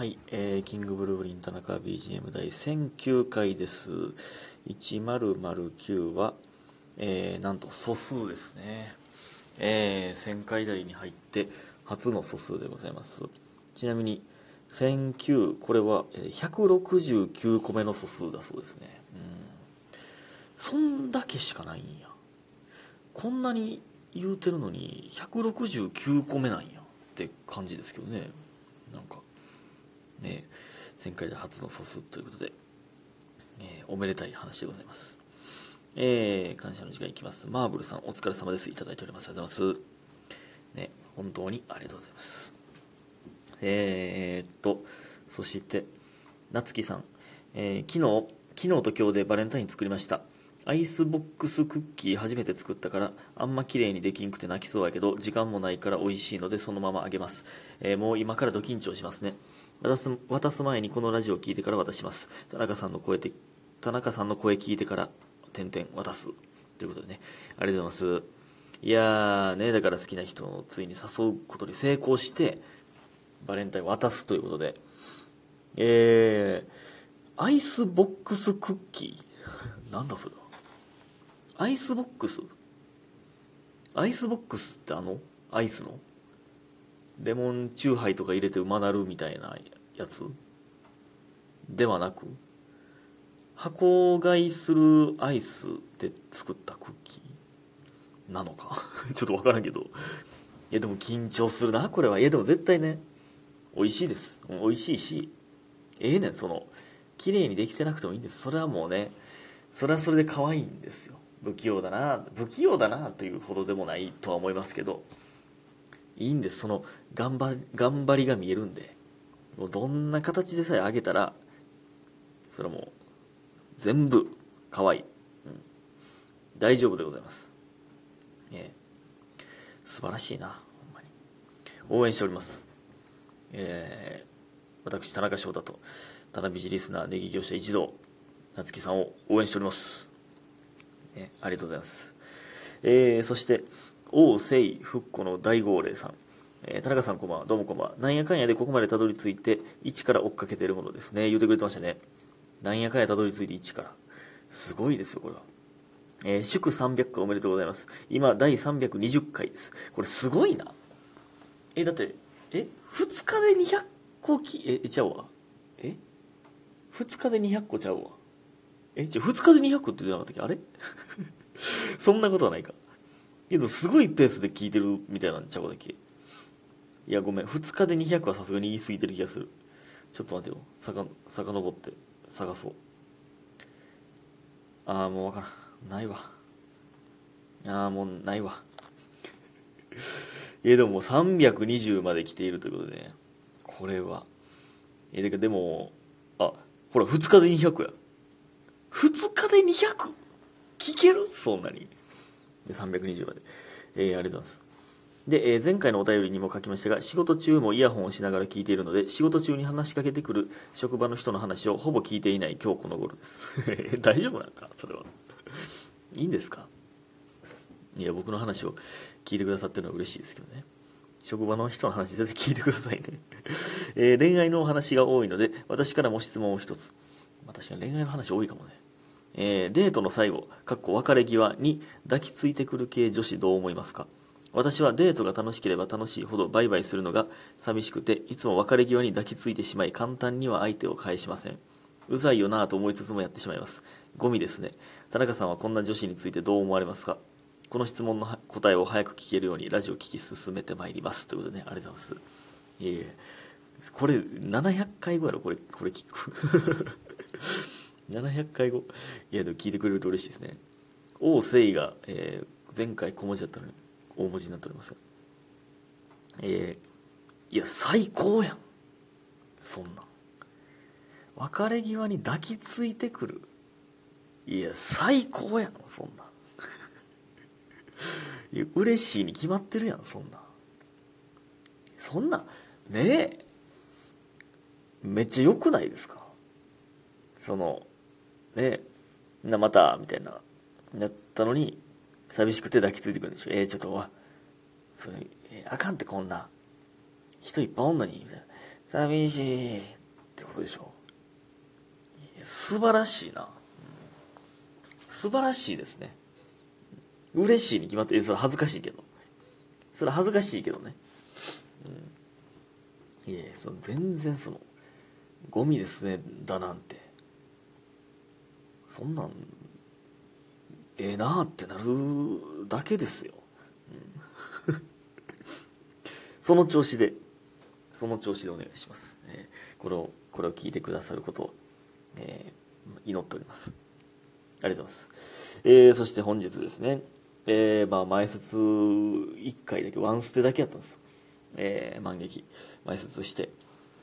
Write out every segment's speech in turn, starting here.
はい、えー、キングブルーブリン田中 BGM 第1009回です。1009は、えー、なんと素数ですね。えー、1000回台に入って初の素数でございます。ちなみに、1009、これは169個目の素数だそうですね。うん。そんだけしかないんや。こんなに言うてるのに169個目なんやって感じですけどね。なんか。ね、前回で初の素数ということで、えーおめでたい話でございます。えー感謝の時間いきます。マーブルさん、お疲れ様です。いただいております。ありがとうございます。ね、本当にありがとうございます。えーっと、そして、なつきさん、えー昨日、昨日と今日でバレンタイン作りました。アイスボックスクッキー初めて作ったからあんま綺麗にできんくて泣きそうやけど時間もないから美味しいのでそのままあげます、えーもう今からド緊張しますね渡す渡す前にこのラジオを聞いてから渡します。田中さんの声で田中さんの声聞いてから点々渡す。ということでね。ありがとうございます。いやーねだから好きな人をついに誘うことに成功してバレンタイン渡すということで。えー、アイスボックスクッキー。なんだそれアイスボックス？アイスボックスってあの？アイスの？レモンチューハイとか入れてうまなるみたいなやつ？ではなく？箱買いするアイスで作ったクッキー？なのか？ちょっとわからんけど。いやでも緊張するなこれは。いやでも絶対ね美味しいです。美味しいしええねんその綺麗にできてなくてもいいんです。それはもうねそれはそれで可愛いんですよ。不器用だな不器用だなというほどでもないとは思いますけど。いいんですその頑張頑張りが見えるんでもうどんな形でさえあげたらそれはもう全部可愛い、うん、大丈夫でございます。ええ。素晴らしいなほんまに。応援しております。えー私田中翔太と田辺美リスナーネギ業者一同夏木さんを応援しております、ね、ありがとうございます。えー、そして王聖復古の大号令さん。えー田中さんこんばんは。どうもこんばんは。なんやかんやでここまでたどり着いて1から追っかけてるものですね。言うてくれてましたね。なんやかんやたどり着いて1から。すごいですよこれは。えー祝300回おめでとうございます。今第320回です。これすごいな。えだってえ2日で200個きえちゃうわ。え？2日で200個ちゃうわ。えじゃ2日で200個って言ってなかったっけ？あれ？そんなことはないか。けどすごいペースで聞いてるみたいなんちゃうだけ？いやごめん。2日で200はさすがに言い過ぎてる気がする。ちょっと待ってよ。さか遡って。探そう。ああもうわからん。ないわ。ああもうないわ。いやでももう320まで来ているということでね。これは。えでかでもあほら2日で200や。2日で 200? 聞ける？そんなに。320まで。えー、ありがとうございます。で、えー前回のお便りにも書きましたが仕事中もイヤホンをしながら聞いているので仕事中に話しかけてくる職場の人の話をほぼ聞いていない今日この頃です。大丈夫なんか？それは。いいんですか？いや僕の話を聞いてくださってるのは嬉しいですけどね。職場の人の話絶対聞いてくださいね、えー恋愛のお話が多いので私からも質問を一つ、まあ、確かに恋愛の話多いかもね。えーデートの最後かっこ別れ際に抱きついてくる系女子どう思いますか？私はデートが楽しければ楽しいほどバイバイするのが寂しくていつも別れ際に抱きついてしまい簡単には相手を返しません。うざいよなぁと思いつつもやってしまいます。ゴミですね。田中さんはこんな女子についてどう思われますか？この質問の答えを早く聞けるようにラジオ聞き進めてまいります。ということでねありがとうございます。いえいえ。これ700回後やろこれこれ聞く？700回後いやでも聞いてくれると嬉しいですね。王誠が、えー前回小文字だったのに大文字になっておりますえーいや最高やん。そんな。別れ際に抱きついてくる。いや最高やん。そんな。いや嬉しいに決まってるやん。そんな。そんな。ねえ。めっちゃ良くないですか？そのねなまたみたいな。なったのに寂しくて抱きついてくるんでしょ。えー、ちょっとおいそれ、えーあかんってこんな。人いっぱいおんのにみたいな。寂しい。ってことでしょ。素晴らしいな、素晴らしいですね。嬉しいに決まってそれ恥ずかしいけど。それ恥ずかしいけどね、うん、いやその全然そのゴミですねだなんて。そんなんええなってなるだけですよ、うん、その調子でその調子でお願いします、えー、これをこれを聞いてくださることを、えー、祈っております。ありがとうございます、えー、そして本日ですねえー、まあ前説1回だけワンステだけやったんですよ。えー、満劇前説して。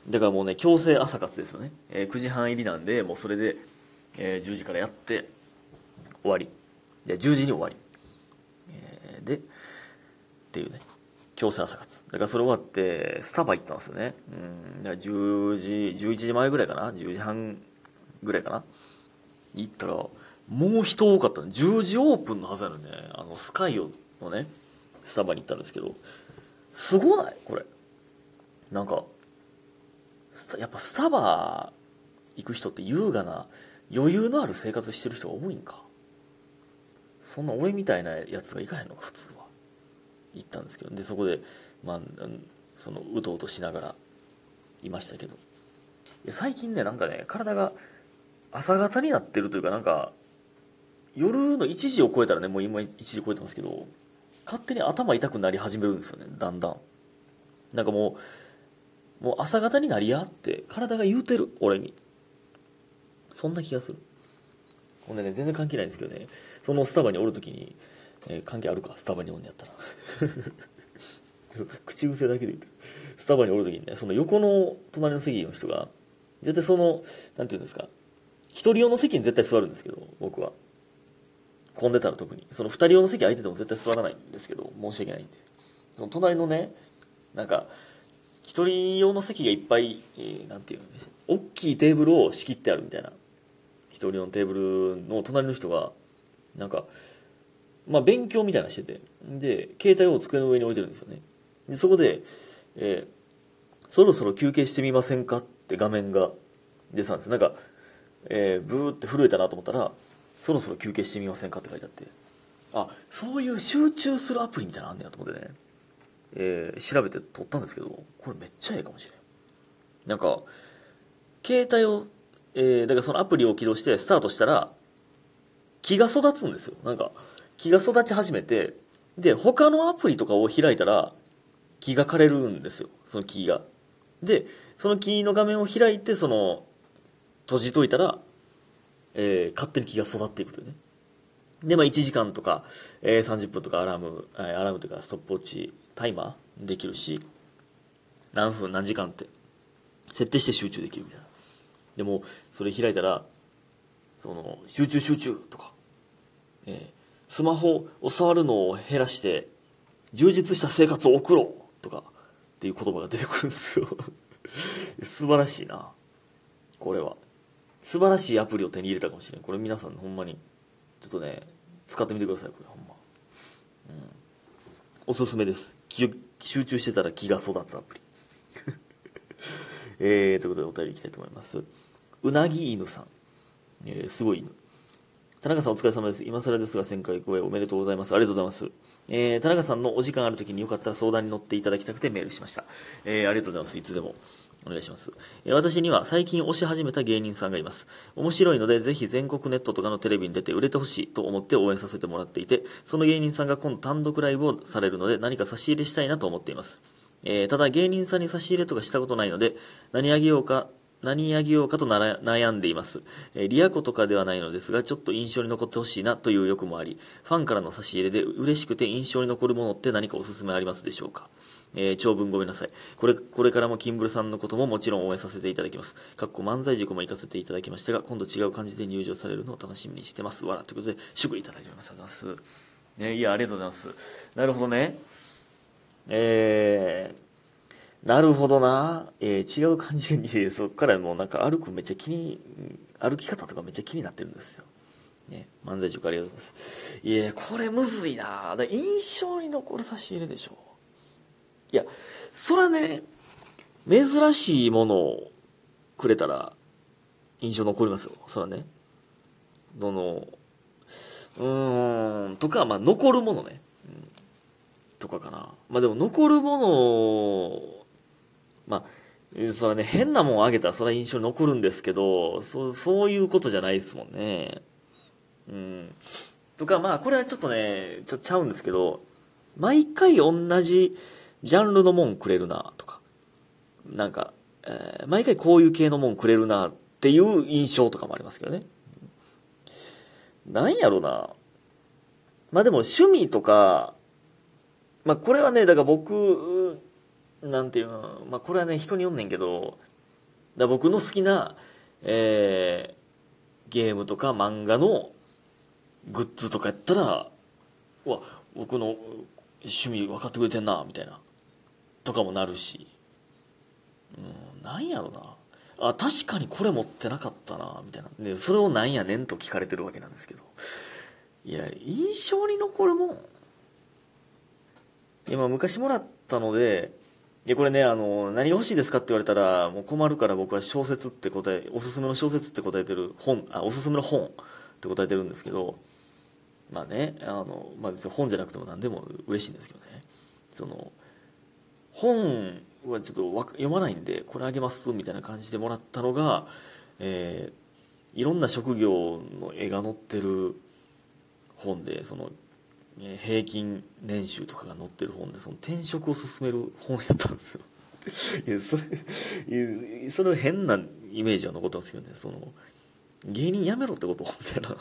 だからもうね強制朝活ですよね、えー、9時半入りなんでもうそれで、えー、10時からやって終わり。で10時に終わり、えー、でっていうね。強制朝活。だからそれ終わってスタバ行ったんですよね。うん。だから10時11時前ぐらいかな。10時半ぐらいかな。行ったらもう人多かったね10時オープンのはずやのね。あのスカイオのねスタバに行ったんですけど。すごない？これ。なんかやっぱスタバ行く人って優雅な余裕のある生活してる人が多いんか？そんな俺みたいなやつが行かへんのか普通は。行ったんですけど。でそこでまあそのうとうとしながらいましたけど。最近ねなんかね体が朝方になってるというかなんか夜の1時を超えたらねもう今1時超えてますけど勝手に頭痛くなり始めるんですよねだんだん。なんかもうもう朝方になりやって体が言うてる俺に。そんな気がする。ほんでね全然関係ないんですけどね。そのスタバにおる時に、えー、関係あるか？スタバにおんやったら。口癖だけで言うてるスタバにおる時にねその横の隣の席の人が絶対そのなんていうんですか。一人用の席に絶対座るんですけど僕は。混んでたら特に。その二人用の席空いてても絶対座らないんですけど申し訳ないんで。その隣のねなんか一人用の席がいっぱい、えー、ていうの大きいテーブルを仕切ってあるみたいな。一人のテーブルの隣の人がなんかまあ勉強みたいなしてて。で携帯を机の上に置いてるんですよね。でそこで、えー、そろそろ休憩してみませんか？って画面が出たんですなんか、えー、ブーって震えたなと思ったらそろそろ休憩してみませんか？って書いてあって。あそういう集中するアプリみたいなのあんねやと思ってね。えー、調べて撮ったんですけどこれめっちゃええかもしれん。なんか携帯を、えー、だからそのアプリを起動してスタートしたら木が育つんですよ。なんか木が育ち始めてで他のアプリとかを開いたら木が枯れるんですよ。その木が。でその木の画面を開いてその閉じといたら、えー、勝手に木が育っていくというね。で、まあ、1時間とか、えー、30分とかアラーム、アラームというかストップウォッチタイマーできるし、何分何時間って設定して集中できるみたいな。でも、それ開いたら、その、集中集中とか、えー、スマホを触るのを減らして、充実した生活を送ろうとか、っていう言葉が出てくるんですよ 素晴らしいな。これは。素晴らしいアプリを手に入れたかもしれん。これ皆さんほんまに、ちょっとね、使ってみてください、これほんま。うん。おすすめです。集中してたら気が育つアプリ。えー、ということでお便りいきたいと思います。うなぎ犬さん。えー、すごい犬。田中さんお疲れ様です。今更ですが1000回超えおめでとうございます。ありがとうございます。えー、田中さんのお時間ある時によかったら相談に乗っていただきたくてメールしました。えー、ありがとうございます。いつでも。お願いします。私には最近推し始めた芸人さんがいます。面白いので、ぜひ全国ネットとかのテレビに出て売れてほしいと思って応援させてもらっていて、その芸人さんが今度単独ライブをされるので、何か差し入れしたいなと思っています。えー、ただ芸人さんに差し入れとかしたことないので、何あげようか、何あげようかと悩んでいます。えー、リアコとかではないのですが、ちょっと印象に残ってほしいなという欲もあり、ファンからの差し入れで嬉しくて印象に残るものって何かおすすめありますでしょうか？えー、長文ごめんなさい。これ、これからもキンブルさんのことももちろん応援させていただきます。かっこ漫才塾も行かせていただきましたが、今度違う感じで入場されるのを楽しみにしてます。わら。ということで、祝意いただいております。ありがとうございます。ね、いや、ありがとうございます。なるほどね。えー、なるほどな。えー、違う感じに、そっからもうなんか歩くめっちゃ気に、歩き方とかめっちゃ気になってるんですよ。ね、漫才塾ありがとうございます。いや、これむずいな。だ印象に残る差し入れでしょ。いや、そらね、珍しいものをくれたら印象残りますよ。そらね。どの、うーん、とか、まあ、残るものね。うん、とかかな。まあ、でも残るものまあ、そらね、変なもんあげたらそれは印象に残るんですけど、そう、そういうことじゃないですもんね。うん。とか、まあ、これはちょっとね、ちょちゃうんですけど、毎回同じジャンルのもんくれるな、とか。なんか、えー、毎回こういう系のもんくれるな、っていう印象とかもありますけどね。なんやろな。まあでも趣味とか、まあこれはね、だから僕、なんていうの、まあこれはね、人によんねんけど、だ僕の好きな、えー、ゲームとか漫画のグッズとかやったら、うわ、僕の趣味分かってくれてんな、みたいな。とかもなるし。うん、なんやろな。あ、確かにこれ持ってなかったな、みたいな。で、それをなんやねんと聞かれてるわけなんですけど。いや、印象に残るもん。今、昔もらったので、いや、これね、あの、何が欲しいですかって言われたら、もう困るから僕は小説って答え、おすすめの小説って答えてる本、あ、おすすめの本って答えてるんですけど、まあね、あの、まあ別に本じゃなくても何でも嬉しいんですけどね。その、本はちょっと読まないんで、これあげますみたいな感じでもらったのが、えー、いろんな職業の絵が載ってる本で、その、平均年収とかが載ってる本で、その転職を進める本やったんですよ。いや、それ、それ変なイメージは残ってますけどね、その、芸人辞めろってこと？みたいな。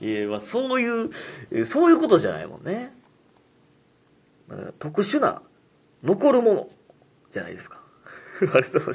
いや、まあそういう、そういうことじゃないもんね。特殊な、残るものじゃないですか。ありがとうございました。